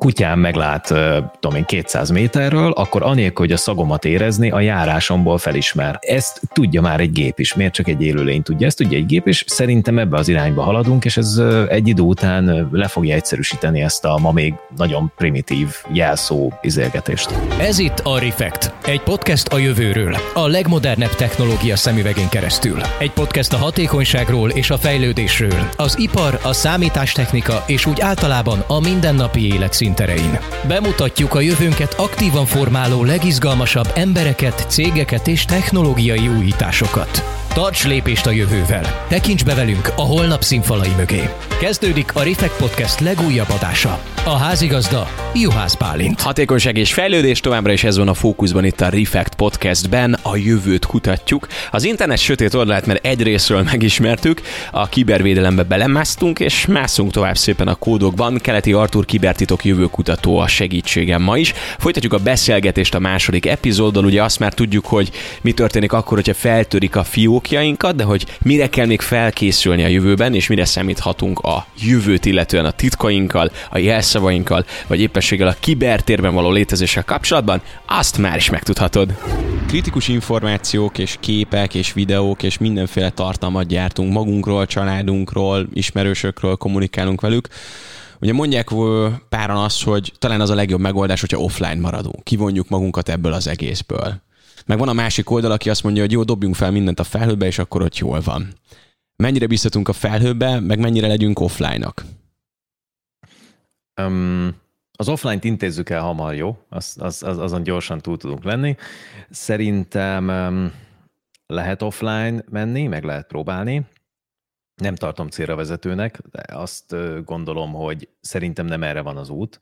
kutyám meglát, tudom én, 200 méterről, akkor anélkül, hogy a szagomat érezni, a járásomból felismer. Ezt tudja már egy gép is, miért csak egy élőlény tudja, ezt tudja egy gép, és szerintem ebbe az irányba haladunk, és ez egy idő után le fogja egyszerűsíteni ezt a ma még nagyon primitív jelszó izélgetést. Ez itt a Refekt, egy podcast a jövőről, a legmodernebb technológia szemüvegén keresztül. Egy podcast a hatékonyságról és a fejlődésről, az ipar, a számítástechnika és úgy általában a mindennapi élet szinterein. Bemutatjuk a jövőnket aktívan formáló legizgalmasabb embereket, cégeket és technológiai újításokat. Tarts lépést a jövővel! Tekints be velünk a holnap színfalai mögé! Kezdődik a Refekt Podcast legújabb adása. A házigazda Juhász Pálint. Hatékonyság és fejlődés továbbra is ez van a fókuszban itt a Refekt Podcastben. A jövőt kutatjuk. Az internet sötét oldalát mert egyrésztről megismertük, a kibervédelembe belemásztunk, és mászunk tovább szépen a kódokban. Keleti Artur kibertitok jövőkutató a segítségem ma is. Folytatjuk a beszélgetést a második epizóddal. Ugye azt már tudjuk, hogy mi történik akkor, hogyha feltörik a fiókjainkat, de hogy mire kell még felkészülni a jövőben, és mire számíthatunk a jövőt illetően a titkainkkal, a jelszavainkkal, vagy éppenséggel a kibertérben való létezéssel kapcsolatban, azt már is megtudhatod. Kritikus információk és képek és videók és mindenféle tartalmat gyártunk magunkról, családunkról, ismerősökről, kommunikálunk velük. Ugye mondják páran azt, hogy talán az a legjobb megoldás, hogyha offline maradunk, kivonjuk magunkat ebből az egészből. Meg van a másik oldal, aki azt mondja, hogy jó, dobjunk fel mindent a felhőbe, és akkor ott jól van. Mennyire bízhatunk a felhőbe, meg mennyire legyünk offline-nak? Um, az offline-t intézzük el hamar, jó? Az, az, az, azon gyorsan túl tudunk lenni. Szerintem lehet offline menni, meg lehet próbálni. Nem tartom célra vezetőnek, de azt gondolom, hogy szerintem nem erre van az út.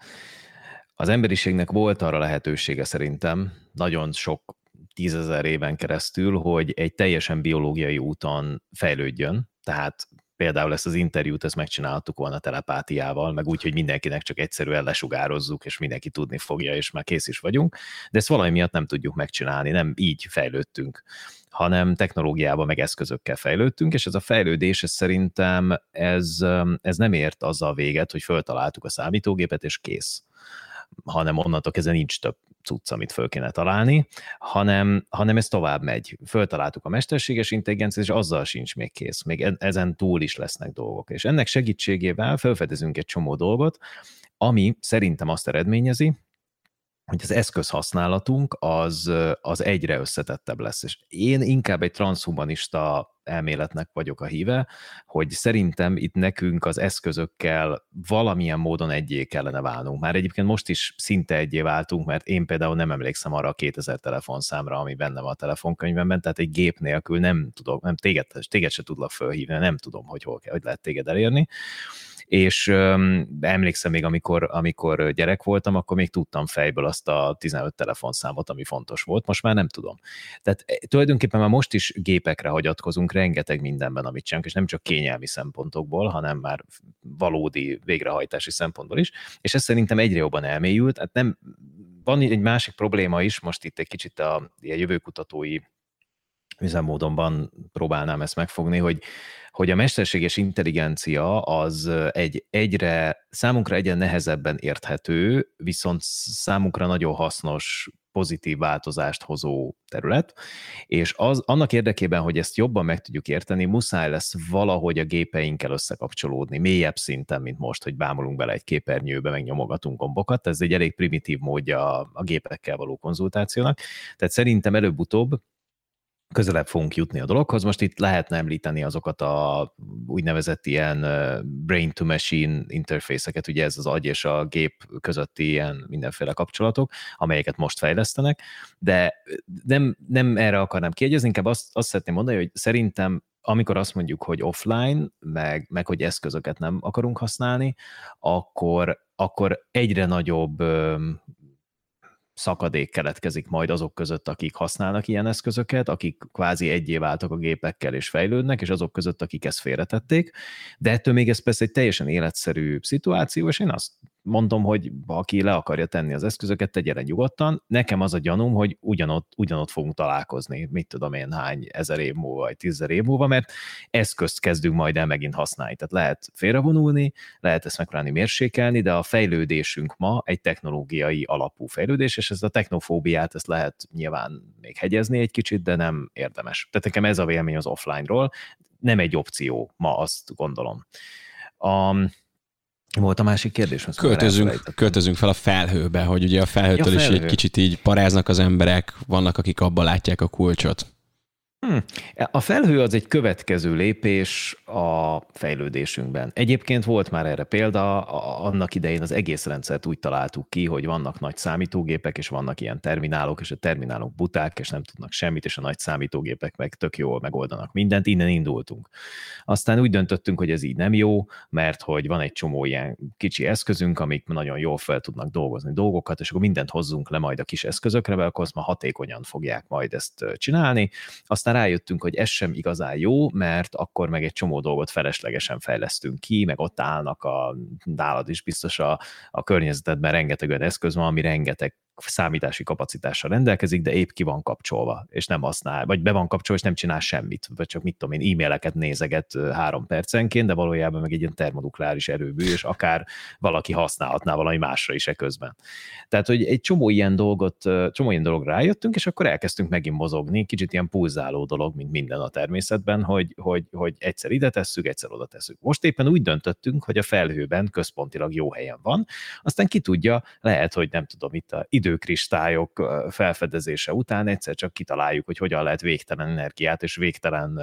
Az emberiségnek volt arra lehetősége szerintem, nagyon sok tízezer éven keresztül, hogy egy teljesen biológiai úton fejlődjön, tehát például ezt az interjút, ezt megcsináltuk volna telepátiával, meg úgy, hogy mindenkinek csak egyszerűen lesugározzuk, és mindenki tudni fogja, és már kész is vagyunk, de ezt valami miatt nem tudjuk megcsinálni, nem így fejlődtünk hanem technológiában meg eszközökkel fejlődtünk, és ez a fejlődés, ez szerintem ez, ez nem ért azzal véget, hogy föltaláltuk a számítógépet, és kész hanem onnantól kezdve nincs több cucc, amit föl kéne találni, hanem, hanem ez tovább megy. Föltaláltuk a mesterséges intelligenciát, és azzal sincs még kész. Még e-, ezen túl is lesznek dolgok. És ennek segítségével felfedezünk egy csomó dolgot, ami szerintem azt eredményezi, hogy az eszközhasználatunk az, az egyre összetettebb lesz. És én inkább egy transhumanista elméletnek vagyok a híve, hogy szerintem itt nekünk az eszközökkel valamilyen módon egyé kellene válnunk. Már egyébként most is szinte egyé váltunk, mert én például nem emlékszem arra a 2000 telefonszámra, ami benne van a telefonkönyvemben, tehát egy gép nélkül nem tudok, nem téged, téged se tudlak fölhívni, nem tudom, hogy hol hogy lehet téged elérni és um, emlékszem még, amikor, amikor gyerek voltam, akkor még tudtam fejből azt a 15 telefonszámot, ami fontos volt, most már nem tudom. Tehát e, tulajdonképpen már most is gépekre hagyatkozunk rengeteg mindenben, amit csinálunk, és nem csak kényelmi szempontokból, hanem már valódi végrehajtási szempontból is, és ez szerintem egyre jobban elmélyült, hát nem, van egy másik probléma is, most itt egy kicsit a ilyen jövőkutatói üzemmódonban próbálnám ezt megfogni, hogy hogy a mesterséges intelligencia az egy egyre, számunkra egyre nehezebben érthető, viszont számunkra nagyon hasznos, pozitív változást hozó terület, és az, annak érdekében, hogy ezt jobban meg tudjuk érteni, muszáj lesz valahogy a gépeinkkel összekapcsolódni, mélyebb szinten, mint most, hogy bámulunk bele egy képernyőbe, meg nyomogatunk gombokat, ez egy elég primitív módja a gépekkel való konzultációnak, tehát szerintem előbb-utóbb közelebb fogunk jutni a dologhoz. Most itt lehetne említeni azokat a úgynevezett ilyen brain-to-machine interfészeket, ugye ez az agy és a gép közötti ilyen mindenféle kapcsolatok, amelyeket most fejlesztenek, de nem, nem erre akarnám kiegyezni, inkább azt, azt szeretném mondani, hogy szerintem amikor azt mondjuk, hogy offline, meg, meg hogy eszközöket nem akarunk használni, akkor, akkor egyre nagyobb szakadék keletkezik majd azok között, akik használnak ilyen eszközöket, akik kvázi egyé váltak a gépekkel és fejlődnek, és azok között, akik ezt félretették. De ettől még ez persze egy teljesen életszerű szituáció, és én azt mondom, hogy aki le akarja tenni az eszközöket, tegye le nyugodtan. Nekem az a gyanúm, hogy ugyanott, ugyanott fogunk találkozni, mit tudom én, hány ezer év múlva, vagy tízezer év múlva, mert eszközt kezdünk majd el megint használni. Tehát lehet félrevonulni, lehet ezt megpróbálni mérsékelni, de a fejlődésünk ma egy technológiai alapú fejlődés, és ez a technofóbiát, ezt lehet nyilván még hegyezni egy kicsit, de nem érdemes. Tehát nekem ez a vélemény az offline-ról, nem egy opció ma, azt gondolom. A, volt a másik kérdés? Költözünk, költözünk fel a felhőbe, hogy ugye a felhőtől ja, felhő. is egy kicsit így paráznak az emberek, vannak, akik abba látják a kulcsot. Hmm. A felhő az egy következő lépés a fejlődésünkben. Egyébként volt már erre példa, annak idején az egész rendszert úgy találtuk ki, hogy vannak nagy számítógépek, és vannak ilyen terminálok, és a terminálok buták, és nem tudnak semmit, és a nagy számítógépek meg tök jól megoldanak mindent, innen indultunk. Aztán úgy döntöttünk, hogy ez így nem jó, mert hogy van egy csomó ilyen kicsi eszközünk, amik nagyon jól fel tudnak dolgozni dolgokat, és akkor mindent hozzunk le majd a kis eszközökre, mert akkor azt már hatékonyan fogják majd ezt csinálni. Aztán rájöttünk, hogy ez sem igazán jó, mert akkor meg egy csomó dolgot feleslegesen fejlesztünk ki, meg ott állnak a nálad is biztos a, a környezetedben rengeteg olyan eszköz van, ami rengeteg számítási kapacitással rendelkezik, de épp ki van kapcsolva, és nem használ, vagy be van kapcsolva, és nem csinál semmit, vagy csak mit tudom én, e-maileket nézeget három percenként, de valójában meg egy ilyen termonukleáris erőbű, és akár valaki használhatná valami másra is e közben. Tehát, hogy egy csomó ilyen dolgot, csomó ilyen dolog rájöttünk, és akkor elkezdtünk megint mozogni, kicsit ilyen pulzáló dolog, mint minden a természetben, hogy, hogy, hogy egyszer ide tesszük, egyszer oda tesszük. Most éppen úgy döntöttünk, hogy a felhőben központilag jó helyen van, aztán ki tudja, lehet, hogy nem tudom, itt a idő időkristályok felfedezése után egyszer csak kitaláljuk, hogy hogyan lehet végtelen energiát és végtelen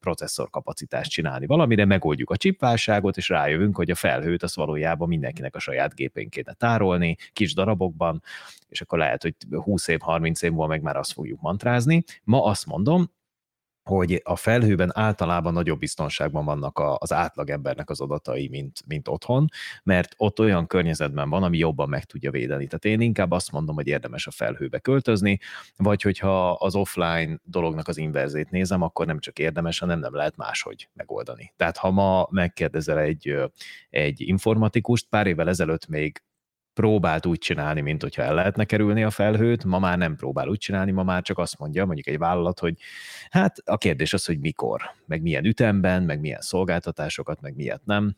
processzorkapacitást csinálni. Valamire megoldjuk a csipválságot, és rájövünk, hogy a felhőt az valójában mindenkinek a saját gépén kéne tárolni, kis darabokban, és akkor lehet, hogy 20 év, 30 év múlva meg már azt fogjuk mantrázni. Ma azt mondom, hogy a felhőben általában nagyobb biztonságban vannak az átlag embernek az adatai, mint, mint otthon, mert ott olyan környezetben van, ami jobban meg tudja védeni. Tehát én inkább azt mondom, hogy érdemes a felhőbe költözni, vagy hogyha az offline dolognak az inverzét nézem, akkor nem csak érdemes, hanem nem lehet máshogy megoldani. Tehát ha ma megkérdezel egy, egy informatikust, pár évvel ezelőtt még próbált úgy csinálni, mint hogyha el lehetne kerülni a felhőt, ma már nem próbál úgy csinálni, ma már csak azt mondja mondjuk egy vállalat, hogy hát a kérdés az, hogy mikor, meg milyen ütemben, meg milyen szolgáltatásokat, meg miért nem.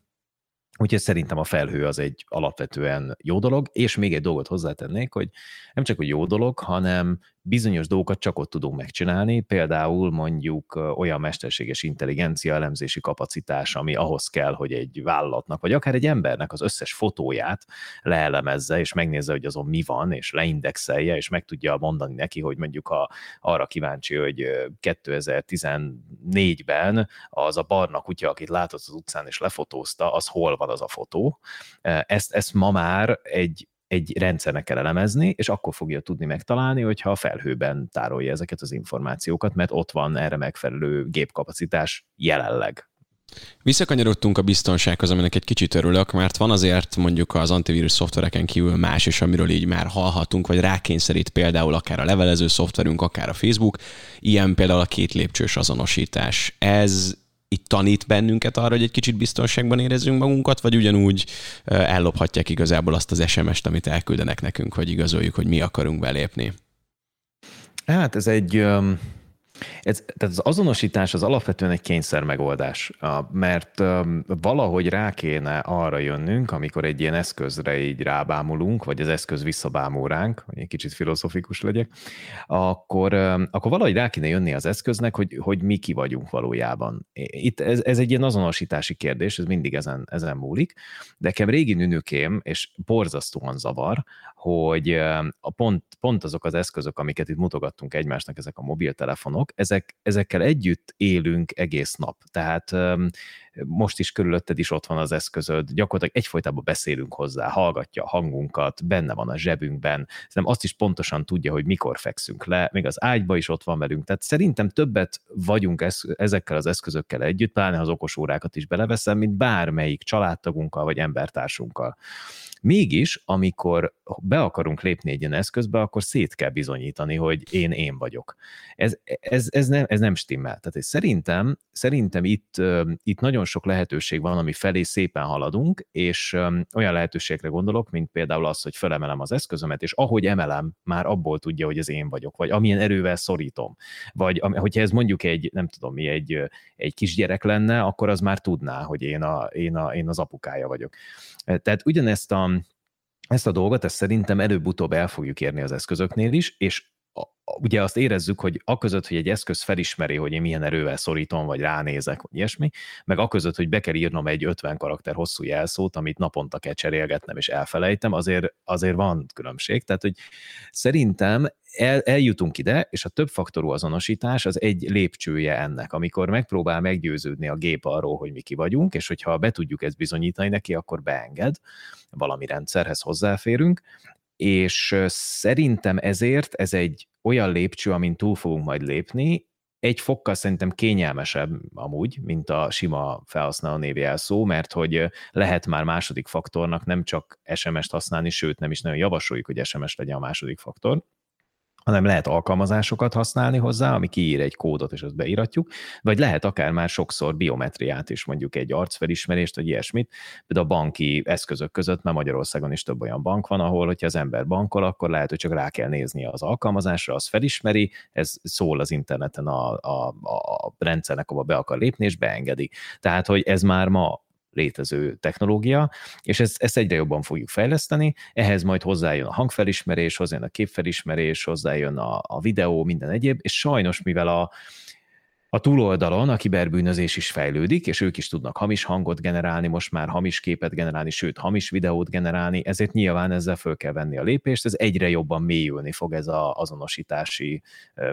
Úgyhogy szerintem a felhő az egy alapvetően jó dolog, és még egy dolgot hozzátennék, hogy nem csak hogy jó dolog, hanem bizonyos dolgokat csak ott tudunk megcsinálni, például mondjuk olyan mesterséges intelligencia elemzési kapacitás, ami ahhoz kell, hogy egy vállalatnak, vagy akár egy embernek az összes fotóját leelemezze, és megnézze, hogy azon mi van, és leindexelje, és meg tudja mondani neki, hogy mondjuk ha arra kíváncsi, hogy 2014-ben az a barna kutya, akit látott az utcán és lefotózta, az hol van az a fotó. Ezt, ezt ma már egy egy rendszernek kell elemezni, és akkor fogja tudni megtalálni, hogyha a felhőben tárolja ezeket az információkat, mert ott van erre megfelelő gépkapacitás jelenleg. Visszakanyarodtunk a biztonsághoz, aminek egy kicsit örülök, mert van azért mondjuk az antivírus szoftvereken kívül más is, amiről így már hallhatunk, vagy rákényszerít például akár a levelező szoftverünk, akár a Facebook, ilyen például a két lépcsős azonosítás. Ez itt tanít bennünket arra, hogy egy kicsit biztonságban érezzünk magunkat, vagy ugyanúgy ellophatják igazából azt az SMS-t, amit elküldenek nekünk, hogy igazoljuk, hogy mi akarunk belépni? Hát ez egy ez, tehát az azonosítás az alapvetően egy kényszer megoldás, mert valahogy rá kéne arra jönnünk, amikor egy ilyen eszközre így rábámulunk, vagy az eszköz visszabámul ránk, hogy egy kicsit filozofikus legyek, akkor, akkor valahogy rá kéne jönni az eszköznek, hogy, hogy mi ki vagyunk valójában. Itt ez, ez egy ilyen azonosítási kérdés, ez mindig ezen, ezen múlik, de nekem régi nünükém, és borzasztóan zavar, hogy a pont, pont azok az eszközök, amiket itt mutogattunk egymásnak, ezek a mobiltelefonok, ezek, ezekkel együtt élünk egész nap. Tehát most is körülötted is ott van az eszközöd, gyakorlatilag egyfolytában beszélünk hozzá, hallgatja a hangunkat, benne van a zsebünkben, szerintem azt is pontosan tudja, hogy mikor fekszünk le, még az ágyba is ott van velünk, tehát szerintem többet vagyunk ezekkel az eszközökkel együtt, pláne az okos órákat is beleveszem, mint bármelyik családtagunkkal vagy embertársunkkal. Mégis, amikor be akarunk lépni egy ilyen eszközbe, akkor szét kell bizonyítani, hogy én én vagyok. Ez, ez, ez, nem, ez nem stimmel. Tehát szerintem, szerintem itt, itt nagyon nagyon sok lehetőség van, ami felé szépen haladunk, és olyan lehetőségekre gondolok, mint például az, hogy felemelem az eszközömet, és ahogy emelem, már abból tudja, hogy ez én vagyok, vagy amilyen erővel szorítom. Vagy hogyha ez mondjuk egy, nem tudom mi, egy, egy kisgyerek lenne, akkor az már tudná, hogy én, a, én, a, én az apukája vagyok. Tehát ugyanezt a, ezt a dolgot, ezt szerintem előbb-utóbb el fogjuk érni az eszközöknél is, és ugye azt érezzük, hogy aközött, hogy egy eszköz felismeri, hogy én milyen erővel szorítom, vagy ránézek, vagy ilyesmi, meg aközött, hogy be kell írnom egy 50 karakter hosszú jelszót, amit naponta kell cserélgetnem, és elfelejtem, azért, azért van különbség. Tehát, hogy szerintem el, eljutunk ide, és a többfaktorú azonosítás az egy lépcsője ennek, amikor megpróbál meggyőződni a gép arról, hogy mi ki vagyunk, és hogyha be tudjuk ezt bizonyítani neki, akkor beenged, valami rendszerhez hozzáférünk, és szerintem ezért ez egy olyan lépcső, amin túl fogunk majd lépni, egy fokkal szerintem kényelmesebb amúgy, mint a sima felhasználó névjelszó, mert hogy lehet már második faktornak nem csak SMS-t használni, sőt nem is nagyon javasoljuk, hogy SMS legyen a második faktor, hanem lehet alkalmazásokat használni hozzá, ami kiír egy kódot, és azt beíratjuk, vagy lehet akár már sokszor biometriát is, mondjuk egy arcfelismerést, vagy ilyesmit, például a banki eszközök között, mert Magyarországon is több olyan bank van, ahol, hogyha az ember bankol, akkor lehet, hogy csak rá kell néznie az alkalmazásra, az felismeri, ez szól az interneten a, a, a rendszernek, ahol be akar lépni, és beengedi. Tehát, hogy ez már ma létező technológia, és ezt, ezt egyre jobban fogjuk fejleszteni, ehhez majd hozzájön a hangfelismerés, hozzájön a képfelismerés, hozzájön a, a videó, minden egyéb, és sajnos, mivel a, a túloldalon a kiberbűnözés is fejlődik, és ők is tudnak hamis hangot generálni, most már hamis képet generálni, sőt, hamis videót generálni, ezért nyilván ezzel föl kell venni a lépést, ez egyre jobban mélyülni fog ez az azonosítási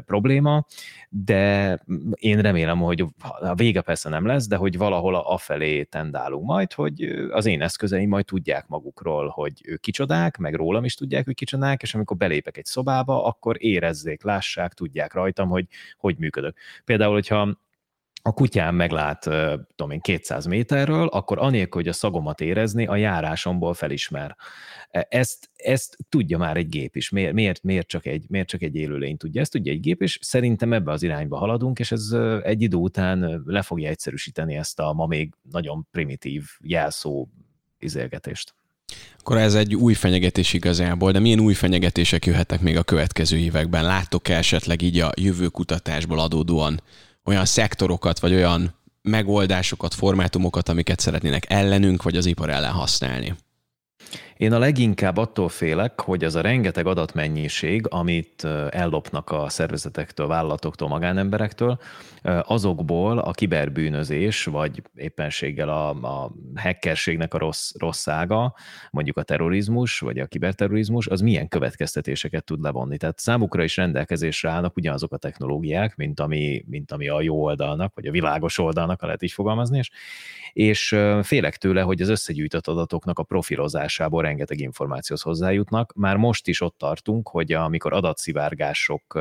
probléma, de én remélem, hogy a vége persze nem lesz, de hogy valahol afelé tendálunk majd, hogy az én eszközeim majd tudják magukról, hogy ők kicsodák, meg rólam is tudják, hogy kicsodák, és amikor belépek egy szobába, akkor érezzék, lássák, tudják rajtam, hogy hogy működök. Például, hogy hogyha a kutyám meglát, tudom én, 200 méterről, akkor anélkül, hogy a szagomat érezni, a járásomból felismer. E, ezt, ezt tudja már egy gép is. Miért, miért, miért, csak egy, miért csak egy élőlény tudja? Ezt tudja egy gép, és szerintem ebbe az irányba haladunk, és ez egy idő után le fogja egyszerűsíteni ezt a ma még nagyon primitív jelszó izélgetést. Akkor ez egy új fenyegetés igazából, de milyen új fenyegetések jöhetnek még a következő években? Láttok-e esetleg így a jövőkutatásból adódóan olyan szektorokat, vagy olyan megoldásokat, formátumokat, amiket szeretnének ellenünk, vagy az ipar ellen használni? Én a leginkább attól félek, hogy az a rengeteg adatmennyiség, amit ellopnak a szervezetektől, vállalatoktól, magánemberektől, azokból a kiberbűnözés, vagy éppenséggel a, a hackerségnek a rossz, rossz ága, mondjuk a terrorizmus, vagy a kiberterrorizmus, az milyen következtetéseket tud levonni. Tehát számukra is rendelkezésre állnak ugyanazok a technológiák, mint ami, mint ami a jó oldalnak, vagy a világos oldalnak, ha lehet így fogalmazni, és, és félek tőle, hogy az összegyűjtött adatoknak a profilozásából rengeteg információhoz hozzájutnak. Már most is ott tartunk, hogy amikor adatszivárgások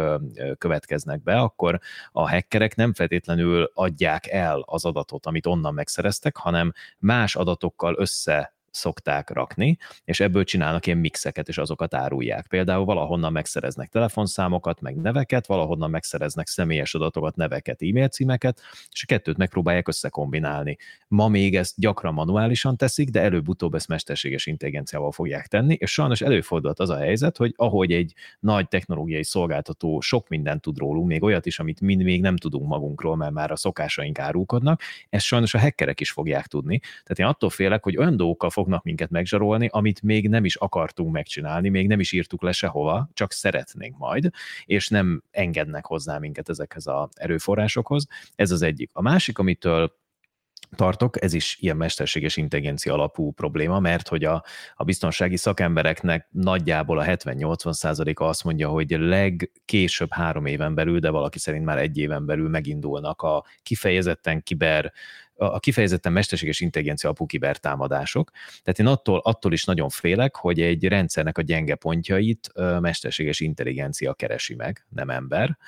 következnek be, akkor a hackerek nem feltétlenül adják el az adatot, amit onnan megszereztek, hanem más adatokkal össze szokták rakni, és ebből csinálnak ilyen mixeket, és azokat árulják. Például valahonnan megszereznek telefonszámokat, meg neveket, valahonnan megszereznek személyes adatokat, neveket, e-mail címeket, és a kettőt megpróbálják összekombinálni. Ma még ezt gyakran manuálisan teszik, de előbb-utóbb ezt mesterséges intelligenciával fogják tenni, és sajnos előfordult az a helyzet, hogy ahogy egy nagy technológiai szolgáltató sok mindent tud rólunk, még olyat is, amit mind még nem tudunk magunkról, mert már a szokásaink árulkodnak, ezt sajnos a hackerek is fogják tudni. Tehát én attól félek, hogy olyan dolgokkal fog fognak minket megzsarolni, amit még nem is akartunk megcsinálni, még nem is írtuk le sehova, csak szeretnénk majd, és nem engednek hozzá minket ezekhez az erőforrásokhoz. Ez az egyik. A másik, amitől tartok, ez is ilyen mesterséges intelligencia alapú probléma, mert hogy a, a biztonsági szakembereknek nagyjából a 70-80 százaléka azt mondja, hogy legkésőbb három éven belül, de valaki szerint már egy éven belül megindulnak a kifejezetten kiber a kifejezetten mesterséges intelligencia alapú kibertámadások. Tehát én attól, attól is nagyon félek, hogy egy rendszernek a gyenge pontjait mesterséges intelligencia keresi meg, nem ember,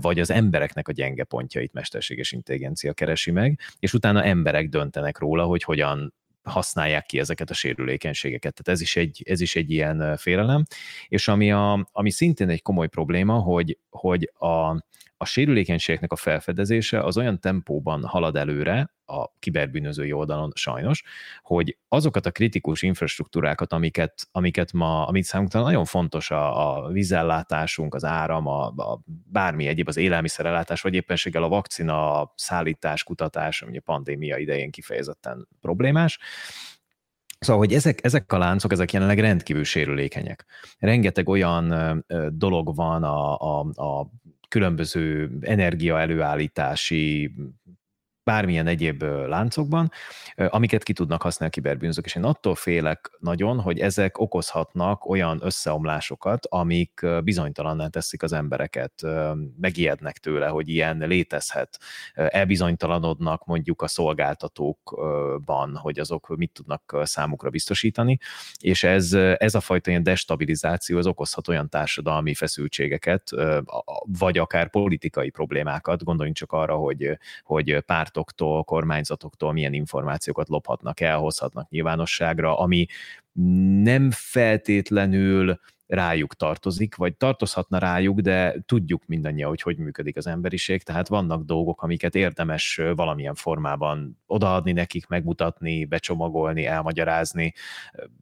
vagy az embereknek a gyenge pontjait mesterséges intelligencia keresi meg, és utána emberek döntenek róla, hogy hogyan használják ki ezeket a sérülékenységeket. Tehát ez is egy, ez is egy ilyen félelem. És ami, a, ami szintén egy komoly probléma, hogy, hogy a, a sérülékenységeknek a felfedezése az olyan tempóban halad előre, a kiberbűnözői oldalon sajnos, hogy azokat a kritikus infrastruktúrákat, amiket, amiket ma, amit számunkra nagyon fontos a, a vízellátásunk, az áram, a, a bármi egyéb, az élelmiszerellátás, vagy éppenséggel a vakcina, szállítás, kutatás, ami a pandémia idején kifejezetten problémás, Szóval, hogy ezek, ezek a láncok, ezek jelenleg rendkívül sérülékenyek. Rengeteg olyan dolog van a, a, a különböző energia előállítási bármilyen egyéb láncokban, amiket ki tudnak használni a kiberbűnözők. És én attól félek nagyon, hogy ezek okozhatnak olyan összeomlásokat, amik bizonytalanná teszik az embereket, megijednek tőle, hogy ilyen létezhet, elbizonytalanodnak mondjuk a szolgáltatókban, hogy azok mit tudnak számukra biztosítani, és ez, ez a fajta ilyen destabilizáció az okozhat olyan társadalmi feszültségeket, vagy akár politikai problémákat, gondoljunk csak arra, hogy, hogy pártok pártoktól, kormányzatoktól milyen információkat lophatnak el, hozhatnak nyilvánosságra, ami nem feltétlenül rájuk tartozik, vagy tartozhatna rájuk, de tudjuk mindannyian, hogy hogy működik az emberiség, tehát vannak dolgok, amiket érdemes valamilyen formában odaadni nekik, megmutatni, becsomagolni, elmagyarázni.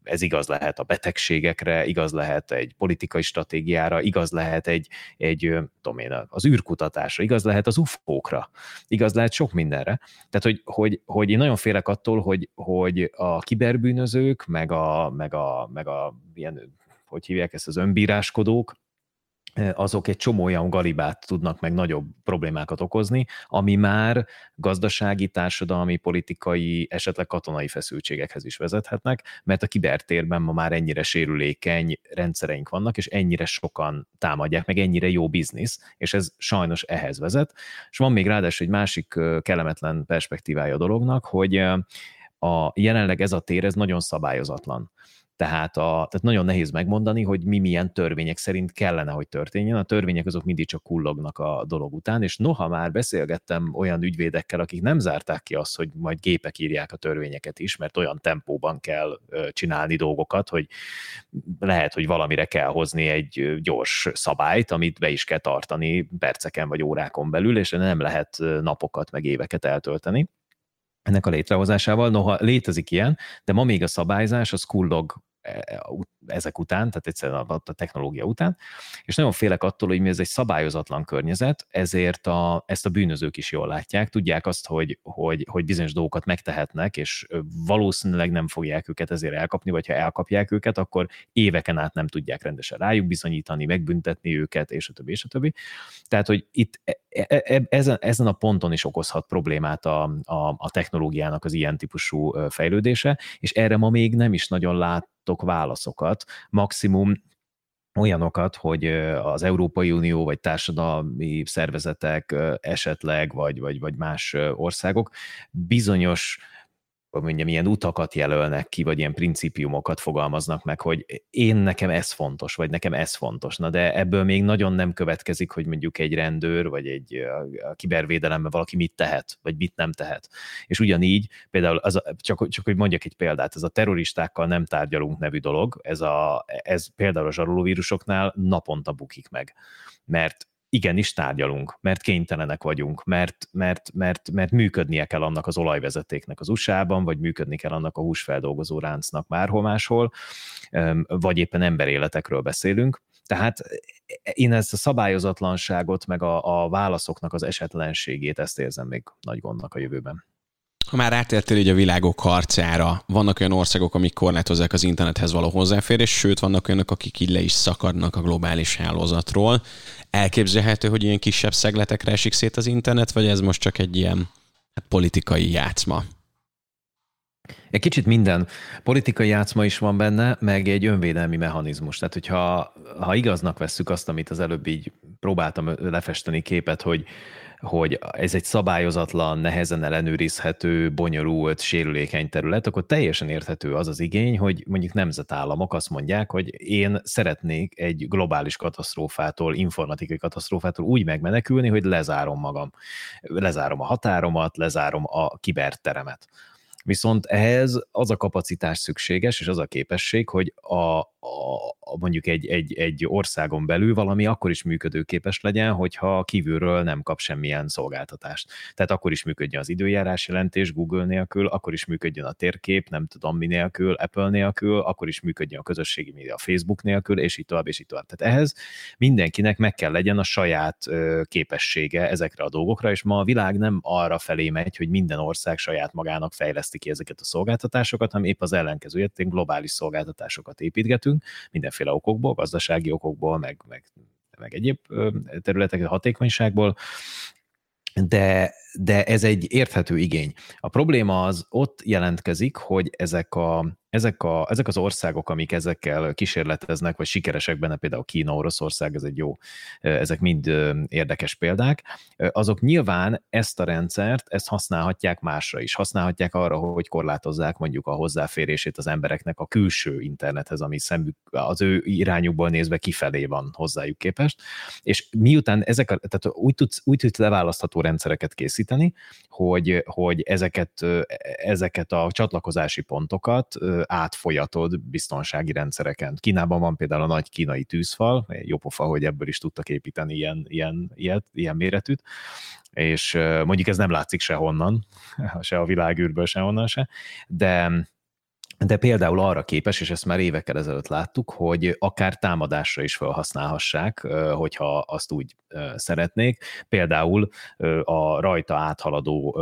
Ez igaz lehet a betegségekre, igaz lehet egy politikai stratégiára, igaz lehet egy, egy tudom én, az űrkutatásra, igaz lehet az UFO-kra, igaz lehet sok mindenre. Tehát, hogy, hogy, hogy én nagyon félek attól, hogy, hogy a kiberbűnözők, meg a, meg a, meg a ilyen hogy hívják ezt az önbíráskodók, azok egy csomó olyan galibát tudnak meg nagyobb problémákat okozni, ami már gazdasági, társadalmi, politikai, esetleg katonai feszültségekhez is vezethetnek, mert a kibertérben ma már ennyire sérülékeny rendszereink vannak, és ennyire sokan támadják, meg ennyire jó biznisz, és ez sajnos ehhez vezet. És van még ráadásul egy másik kellemetlen perspektívája a dolognak, hogy a, jelenleg ez a tér, ez nagyon szabályozatlan. Tehát, a, tehát nagyon nehéz megmondani, hogy mi milyen törvények szerint kellene, hogy történjen. A törvények azok mindig csak kullognak a dolog után, és noha már beszélgettem olyan ügyvédekkel, akik nem zárták ki azt, hogy majd gépek írják a törvényeket is, mert olyan tempóban kell csinálni dolgokat, hogy lehet, hogy valamire kell hozni egy gyors szabályt, amit be is kell tartani perceken vagy órákon belül, és nem lehet napokat meg éveket eltölteni ennek a létrehozásával. Noha létezik ilyen, de ma még a szabályzás az kullog ezek után, tehát egyszerűen a, a technológia után, és nagyon félek attól, hogy mi ez egy szabályozatlan környezet, ezért a, ezt a bűnözők is jól látják, tudják azt, hogy, hogy, hogy bizonyos dolgokat megtehetnek, és valószínűleg nem fogják őket ezért elkapni, vagy ha elkapják őket, akkor éveken át nem tudják rendesen rájuk bizonyítani, megbüntetni őket, és a többi, és a többi. Tehát, hogy itt e, e, ezen, ezen a ponton is okozhat problémát a, a, a technológiának az ilyen típusú fejlődése, és erre ma még nem is nagyon lát kaptok válaszokat, maximum olyanokat, hogy az Európai Unió vagy társadalmi szervezetek esetleg, vagy, vagy, vagy más országok bizonyos hogy mondjam, ilyen utakat jelölnek ki, vagy ilyen principiumokat fogalmaznak meg, hogy én nekem ez fontos, vagy nekem ez fontos. Na de ebből még nagyon nem következik, hogy mondjuk egy rendőr, vagy egy a kibervédelemben valaki mit tehet, vagy mit nem tehet. És ugyanígy, például az a, csak, csak hogy mondjak egy példát, ez a terroristákkal nem tárgyalunk nevű dolog, ez, a, ez például a zsarolóvírusoknál naponta bukik meg. Mert igenis tárgyalunk, mert kénytelenek vagyunk, mert, mert, mert, mert működnie kell annak az olajvezetéknek az USA-ban, vagy működni kell annak a húsfeldolgozó ráncnak bárhol máshol, vagy éppen emberéletekről beszélünk. Tehát én ezt a szabályozatlanságot, meg a, a válaszoknak az esetlenségét, ezt érzem még nagy gondnak a jövőben. Ha már átértél így a világok harcára, vannak olyan országok, amik korlátozzák az internethez való hozzáférés, sőt, vannak olyanok, akik így le is szakadnak a globális hálózatról. Elképzelhető, hogy ilyen kisebb szegletekre esik szét az internet, vagy ez most csak egy ilyen hát, politikai játszma? Egy kicsit minden politikai játszma is van benne, meg egy önvédelmi mechanizmus. Tehát, hogyha ha igaznak vesszük azt, amit az előbb így próbáltam lefesteni képet, hogy hogy ez egy szabályozatlan, nehezen ellenőrizhető, bonyolult, sérülékeny terület, akkor teljesen érthető az az igény, hogy mondjuk nemzetállamok azt mondják, hogy én szeretnék egy globális katasztrófától, informatikai katasztrófától úgy megmenekülni, hogy lezárom magam. Lezárom a határomat, lezárom a kiberteremet. Viszont ehhez az a kapacitás szükséges, és az a képesség, hogy a, a, mondjuk egy, egy, egy országon belül valami akkor is működőképes legyen, hogyha kívülről nem kap semmilyen szolgáltatást. Tehát akkor is működjön az időjárás jelentés Google nélkül, akkor is működjön a térkép, nem tudom mi nélkül, Apple nélkül, akkor is működjön a közösségi média Facebook nélkül, és így tovább, és így tovább. Tehát ehhez mindenkinek meg kell legyen a saját képessége ezekre a dolgokra, és ma a világ nem arra felé megy, hogy minden ország saját magának fejleszti ki ezeket a szolgáltatásokat, hanem épp az ellenkezőjét, globális szolgáltatásokat építgetünk, mindenféle okokból, gazdasági okokból, meg, meg, meg egyéb területek hatékonyságból, de, de ez egy érthető igény. A probléma az ott jelentkezik, hogy ezek a ezek, a, ezek az országok, amik ezekkel kísérleteznek, vagy sikeresek benne, például Kína, Oroszország, ez egy jó, ezek mind érdekes példák, azok nyilván ezt a rendszert, ezt használhatják másra is. Használhatják arra, hogy korlátozzák mondjuk a hozzáférését az embereknek a külső internethez, ami szemük, az ő irányukból nézve kifelé van hozzájuk képest. És miután ezek a, tehát úgy tudsz, úgy tudsz leválasztható rendszereket készíteni, hogy, hogy ezeket, ezeket a csatlakozási pontokat átfolyatod biztonsági rendszereken. Kínában van például a nagy kínai tűzfal, jó pofa, hogy ebből is tudtak építeni ilyen, ilyen, ilyet, ilyen méretűt, és mondjuk ez nem látszik sehonnan, se a világűrből, sehonnan se, de de például arra képes, és ezt már évekkel ezelőtt láttuk, hogy akár támadásra is felhasználhassák, hogyha azt úgy szeretnék. Például a rajta áthaladó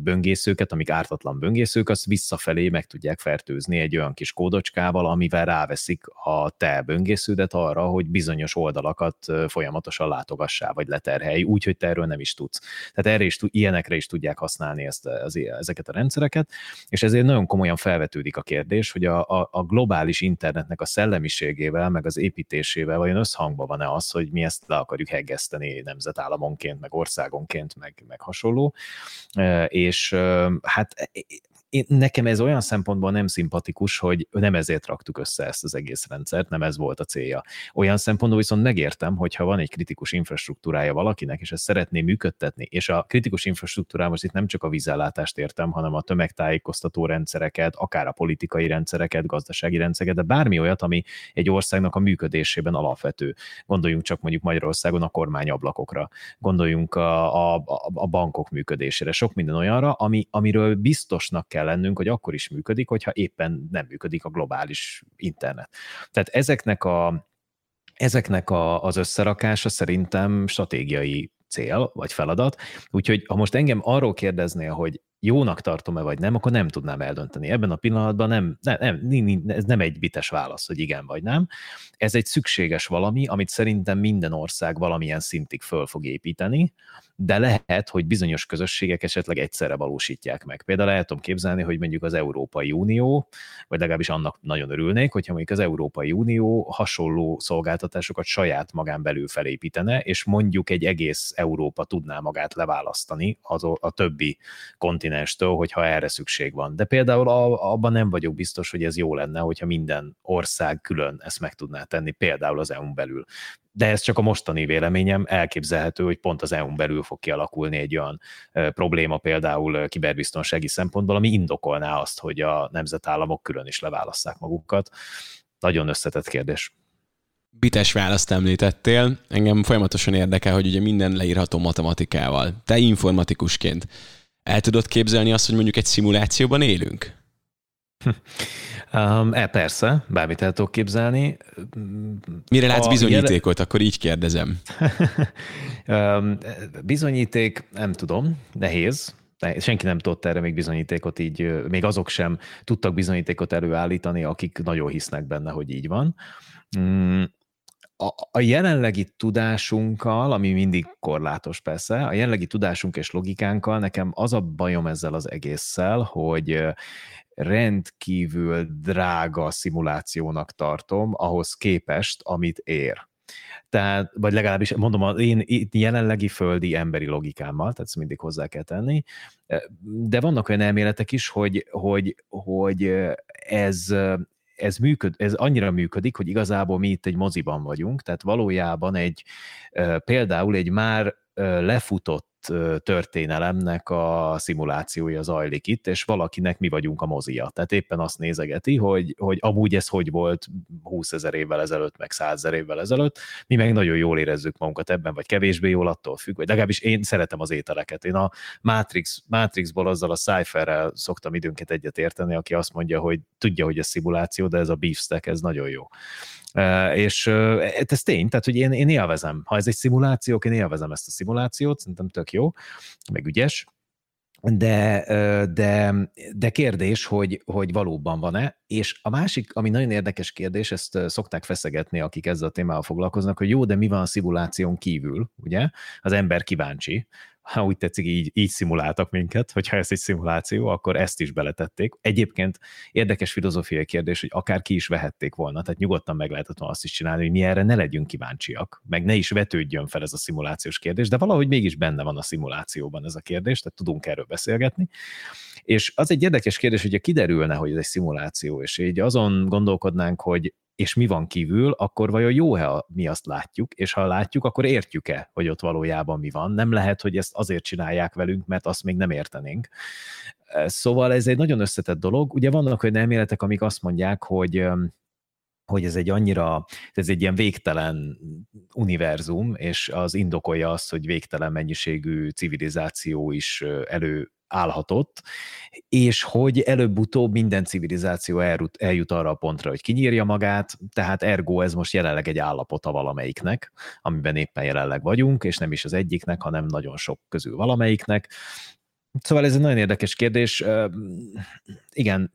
böngészőket, amik ártatlan böngészők, azt visszafelé meg tudják fertőzni egy olyan kis kódocskával, amivel ráveszik a te böngésződet arra, hogy bizonyos oldalakat folyamatosan látogassá, vagy leterhelj, úgy, hogy te erről nem is tudsz. Tehát erre is, ilyenekre is tudják használni ezt, ezeket a rendszereket, és ezért nagyon komolyan felvetődik a kérdés, hogy a, a, a globális internetnek a szellemiségével, meg az építésével vajon összhangban van-e az, hogy mi ezt le akarjuk heggeszteni nemzetállamonként, meg országonként, meg, meg hasonló. És hát én, nekem ez olyan szempontból nem szimpatikus, hogy nem ezért raktuk össze ezt az egész rendszert, nem ez volt a célja. Olyan szempontból viszont megértem, hogy ha van egy kritikus infrastruktúrája valakinek, és ezt szeretné működtetni, és a kritikus infrastruktúrá most itt nem csak a vízellátást értem, hanem a tömegtájékoztató rendszereket, akár a politikai rendszereket, gazdasági rendszereket, de bármi olyat, ami egy országnak a működésében alapvető. Gondoljunk csak mondjuk Magyarországon a kormányablakokra, gondoljunk a, a, a bankok működésére, sok minden olyanra, ami, amiről biztosnak kell kell lennünk, hogy akkor is működik, hogyha éppen nem működik a globális internet. Tehát ezeknek a ezeknek a, az összerakása szerintem stratégiai cél vagy feladat. Úgyhogy ha most engem arról kérdeznél, hogy jónak tartom-e vagy nem, akkor nem tudnám eldönteni. Ebben a pillanatban nem, nem, nem, ez nem egy bites válasz, hogy igen vagy nem. Ez egy szükséges valami, amit szerintem minden ország valamilyen szintig föl fog építeni, de lehet, hogy bizonyos közösségek esetleg egyszerre valósítják meg. Például el tudom képzelni, hogy mondjuk az Európai Unió, vagy legalábbis annak nagyon örülnék, hogyha mondjuk az Európai Unió hasonló szolgáltatásokat saját magán belül felépítene, és mondjuk egy egész Európa tudná magát leválasztani az, a többi kontinenstől, hogyha erre szükség van. De például abban nem vagyok biztos, hogy ez jó lenne, hogyha minden ország külön ezt meg tudná tenni, például az EU-n belül de ez csak a mostani véleményem, elképzelhető, hogy pont az EU-n belül fog kialakulni egy olyan probléma például kiberbiztonsági szempontból, ami indokolná azt, hogy a nemzetállamok külön is leválasszák magukat. Nagyon összetett kérdés. Bites választ említettél. Engem folyamatosan érdekel, hogy ugye minden leírható matematikával. Te informatikusként el tudod képzelni azt, hogy mondjuk egy szimulációban élünk? Um, e, persze, bármit el tudok képzelni. Mire látsz a bizonyítékot, jel... akkor így kérdezem. um, bizonyíték, nem tudom, nehéz. Senki nem tudott erre még bizonyítékot így, még azok sem tudtak bizonyítékot előállítani, akik nagyon hisznek benne, hogy így van. Um, a, a jelenlegi tudásunkkal, ami mindig korlátos persze, a jelenlegi tudásunk és logikánkkal nekem az a bajom ezzel az egésszel, hogy rendkívül drága szimulációnak tartom ahhoz képest, amit ér. Tehát, vagy legalábbis mondom, az én jelenlegi földi emberi logikámmal, tehát ezt mindig hozzá kell tenni, de vannak olyan elméletek is, hogy, hogy, hogy ez, ez, működ, ez annyira működik, hogy igazából mi itt egy moziban vagyunk, tehát valójában egy például egy már lefutott történelemnek a szimulációja zajlik itt, és valakinek mi vagyunk a mozia. Tehát éppen azt nézegeti, hogy, hogy amúgy ez hogy volt 20 ezer évvel ezelőtt, meg 100 ezer évvel ezelőtt, mi meg nagyon jól érezzük magunkat ebben, vagy kevésbé jól attól függ, vagy legalábbis én szeretem az ételeket. Én a Matrix, Matrixból azzal a Cypherrel szoktam időnket egyet érteni, aki azt mondja, hogy tudja, hogy ez szimuláció, de ez a beefsteak, ez nagyon jó. És ez tény, tehát hogy én, én élvezem. Ha ez egy szimuláció, én élvezem ezt a szimulációt, szerintem tök jó, meg ügyes, de, de, de kérdés, hogy, hogy valóban van-e, és a másik, ami nagyon érdekes kérdés, ezt szokták feszegetni, akik ezzel a témával foglalkoznak, hogy jó, de mi van a szimuláción kívül, ugye? Az ember kíváncsi, ha úgy tetszik, így, így szimuláltak minket, hogyha ez egy szimuláció, akkor ezt is beletették. Egyébként érdekes filozófiai kérdés, hogy akár ki is vehették volna, tehát nyugodtan meg lehetett volna azt is csinálni, hogy mi erre ne legyünk kíváncsiak, meg ne is vetődjön fel ez a szimulációs kérdés, de valahogy mégis benne van a szimulációban ez a kérdés, tehát tudunk erről beszélgetni. És az egy érdekes kérdés, hogyha kiderülne, hogy ez egy szimuláció, és így azon gondolkodnánk, hogy és mi van kívül, akkor vajon jó-e, mi azt látjuk, és ha látjuk, akkor értjük-e, hogy ott valójában mi van. Nem lehet, hogy ezt azért csinálják velünk, mert azt még nem értenénk. Szóval ez egy nagyon összetett dolog. Ugye vannak olyan elméletek, amik azt mondják, hogy hogy ez egy annyira, ez egy ilyen végtelen univerzum, és az indokolja azt, hogy végtelen mennyiségű civilizáció is elő állhatott, és hogy előbb-utóbb minden civilizáció eljut, eljut arra a pontra, hogy kinyírja magát, tehát ergo ez most jelenleg egy állapota valamelyiknek, amiben éppen jelenleg vagyunk, és nem is az egyiknek, hanem nagyon sok közül valamelyiknek. Szóval ez egy nagyon érdekes kérdés. Igen,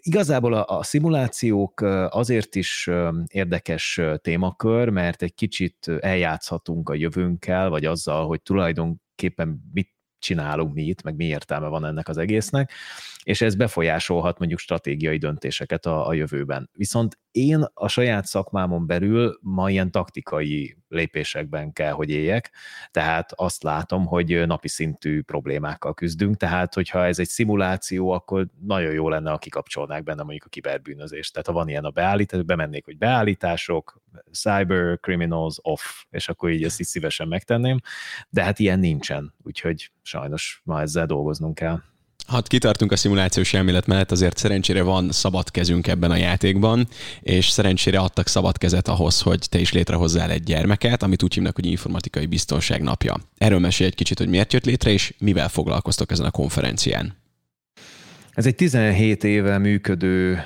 igazából a, a szimulációk azért is érdekes témakör, mert egy kicsit eljátszhatunk a jövőnkkel, vagy azzal, hogy tulajdonképpen mit csinálunk mi itt, meg mi értelme van ennek az egésznek, és ez befolyásolhat mondjuk stratégiai döntéseket a, a jövőben. Viszont én a saját szakmámon belül ma ilyen taktikai lépésekben kell, hogy éljek, tehát azt látom, hogy napi szintű problémákkal küzdünk, tehát hogyha ez egy szimuláció, akkor nagyon jó lenne, ha kikapcsolnák benne mondjuk a kiberbűnözést. Tehát ha van ilyen a beállítás, bemennék, hogy beállítások, cyber criminals off, és akkor így ezt is szívesen megtenném, de hát ilyen nincsen, úgyhogy sajnos ma ezzel dolgoznunk kell. Ha kitartunk a szimulációs elmélet mellett, azért szerencsére van szabad kezünk ebben a játékban, és szerencsére adtak szabad kezet ahhoz, hogy te is létrehozzál egy gyermeket, amit úgy hívnak, hogy informatikai biztonság napja. Erről mesélj egy kicsit, hogy miért jött létre, és mivel foglalkoztok ezen a konferencián. Ez egy 17 éve működő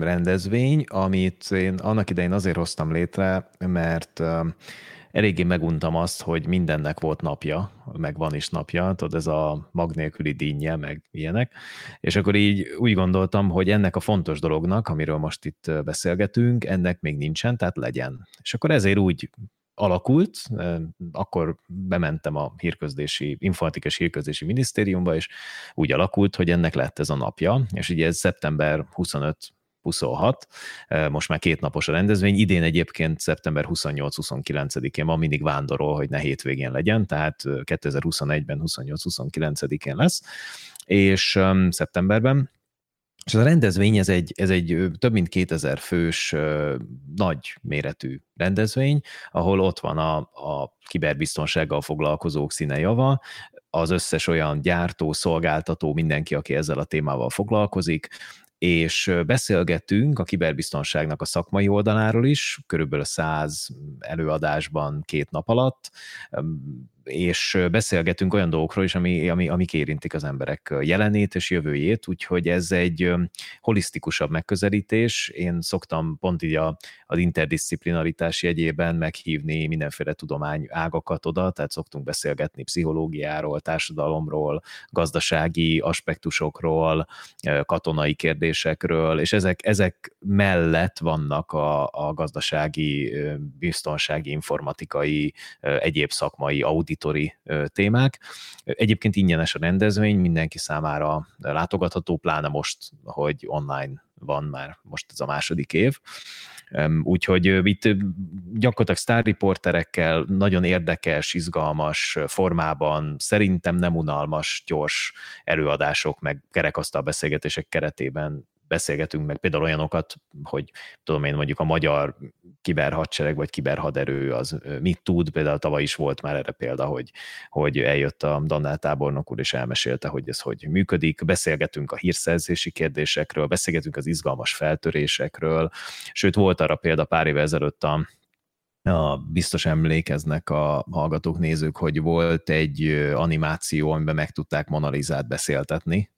rendezvény, amit én annak idején azért hoztam létre, mert eléggé meguntam azt, hogy mindennek volt napja, meg van is napja, tudod, ez a mag nélküli dinnye, meg ilyenek, és akkor így úgy gondoltam, hogy ennek a fontos dolognak, amiről most itt beszélgetünk, ennek még nincsen, tehát legyen. És akkor ezért úgy alakult, akkor bementem a hírközlési, informatikai hírközlési minisztériumba, és úgy alakult, hogy ennek lett ez a napja, és ugye ez szeptember 25 26, most már két napos a rendezvény, idén egyébként szeptember 28-29-én van, mindig vándorol, hogy ne hétvégén legyen, tehát 2021-ben 28-29-én lesz, és szeptemberben, és ez a rendezvény, ez egy, ez egy több mint 2000 fős nagy méretű rendezvény, ahol ott van a, a kiberbiztonsággal foglalkozók színe java, az összes olyan gyártó, szolgáltató, mindenki, aki ezzel a témával foglalkozik, és beszélgettünk a kiberbiztonságnak a szakmai oldaláról is, körülbelül 100 előadásban két nap alatt, és beszélgetünk olyan dolgokról is, ami, ami, amik érintik az emberek jelenét és jövőjét, úgyhogy ez egy holisztikusabb megközelítés. Én szoktam pont így a, az interdisziplinaritás jegyében meghívni mindenféle tudomány ágakat oda, tehát szoktunk beszélgetni pszichológiáról, társadalomról, gazdasági aspektusokról, katonai kérdésekről, és ezek, ezek mellett vannak a, a gazdasági, biztonsági, informatikai, egyéb szakmai audit auditori témák. Egyébként ingyenes a rendezvény, mindenki számára látogatható, pláne most, hogy online van már most ez a második év. Úgyhogy itt gyakorlatilag sztárriporterekkel nagyon érdekes, izgalmas formában, szerintem nem unalmas, gyors előadások, meg kerekasztal beszélgetések keretében beszélgetünk meg például olyanokat, hogy tudom én mondjuk a magyar kiberhadsereg vagy kiberhaderő az mit tud, például tavaly is volt már erre példa, hogy, hogy eljött a Dannál tábornok úr és elmesélte, hogy ez hogy működik, beszélgetünk a hírszerzési kérdésekről, beszélgetünk az izgalmas feltörésekről, sőt volt arra példa pár évvel ezelőtt a a, biztos emlékeznek a hallgatók, nézők, hogy volt egy animáció, amiben meg tudták Monalizát beszéltetni.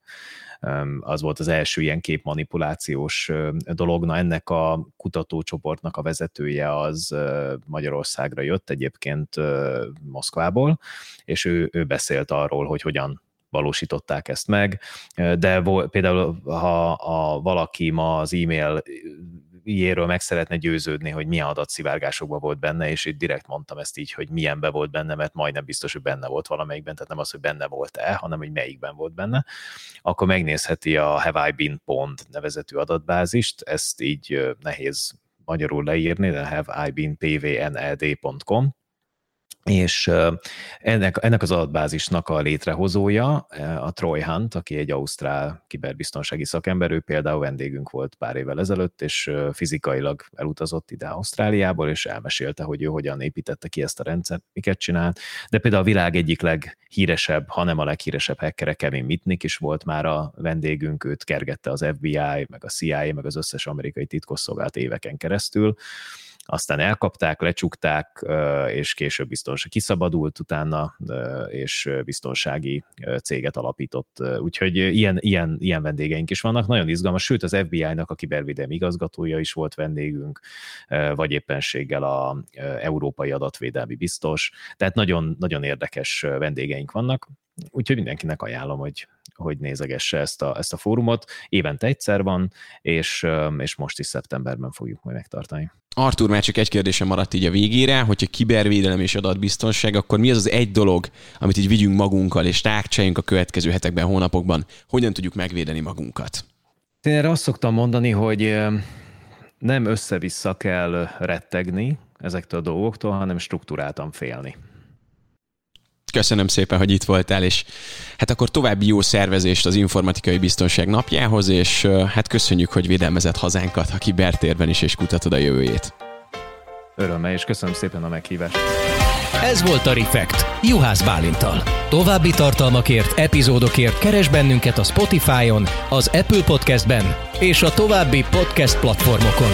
Az volt az első ilyen képmanipulációs dolog. Na ennek a kutatócsoportnak a vezetője az Magyarországra jött egyébként Moszkvából, és ő, ő beszélt arról, hogy hogyan valósították ezt meg, de például ha a valaki ma az e-mail ilyenről meg szeretne győződni, hogy milyen adatszivárgásokban volt benne, és itt direkt mondtam ezt így, hogy milyenbe volt benne, mert majdnem biztos, hogy benne volt valamelyikben, tehát nem az, hogy benne volt-e, hanem hogy melyikben volt benne, akkor megnézheti a Have I Been Pond nevezetű adatbázist, ezt így nehéz magyarul leírni, de have I been pvned.com, és ennek, ennek az adatbázisnak a létrehozója, a Troy Hunt, aki egy ausztrál kiberbiztonsági szakember, ő például vendégünk volt pár évvel ezelőtt, és fizikailag elutazott ide Ausztráliából, és elmesélte, hogy ő hogyan építette ki ezt a rendszert, miket csinált, de például a világ egyik leghíresebb, hanem a leghíresebb hackere Kevin Mitnick is volt már a vendégünk, őt kergette az FBI, meg a CIA, meg az összes amerikai titkosszolgált éveken keresztül, aztán elkapták, lecsukták, és később biztonság kiszabadult utána, és biztonsági céget alapított. Úgyhogy ilyen, ilyen, ilyen vendégeink is vannak, nagyon izgalmas, sőt az FBI-nak a kibervédelmi igazgatója is volt vendégünk, vagy éppenséggel a Európai Adatvédelmi Biztos, tehát nagyon, nagyon érdekes vendégeink vannak, úgyhogy mindenkinek ajánlom, hogy, hogy nézegesse ezt a, ezt a fórumot. Évente egyszer van, és, és most is szeptemberben fogjuk majd megtartani. Artur, már csak egy kérdésem maradt így a végére, hogyha kibervédelem és adatbiztonság, akkor mi az az egy dolog, amit így vigyünk magunkkal, és rákcsáljunk a következő hetekben, hónapokban, hogyan tudjuk megvédeni magunkat? Én erre azt szoktam mondani, hogy nem össze-vissza kell rettegni ezektől a dolgoktól, hanem struktúráltan félni. Köszönöm szépen, hogy itt voltál, és hát akkor további jó szervezést az informatikai biztonság napjához, és hát köszönjük, hogy védelmezett hazánkat a kibertérben is, és kutatod a jövőjét. Örömmel, és köszönöm szépen a meghívást. Ez volt a Refekt, Juhász Bálintal. További tartalmakért, epizódokért keres bennünket a Spotify-on, az Apple Podcast-ben és a további podcast platformokon.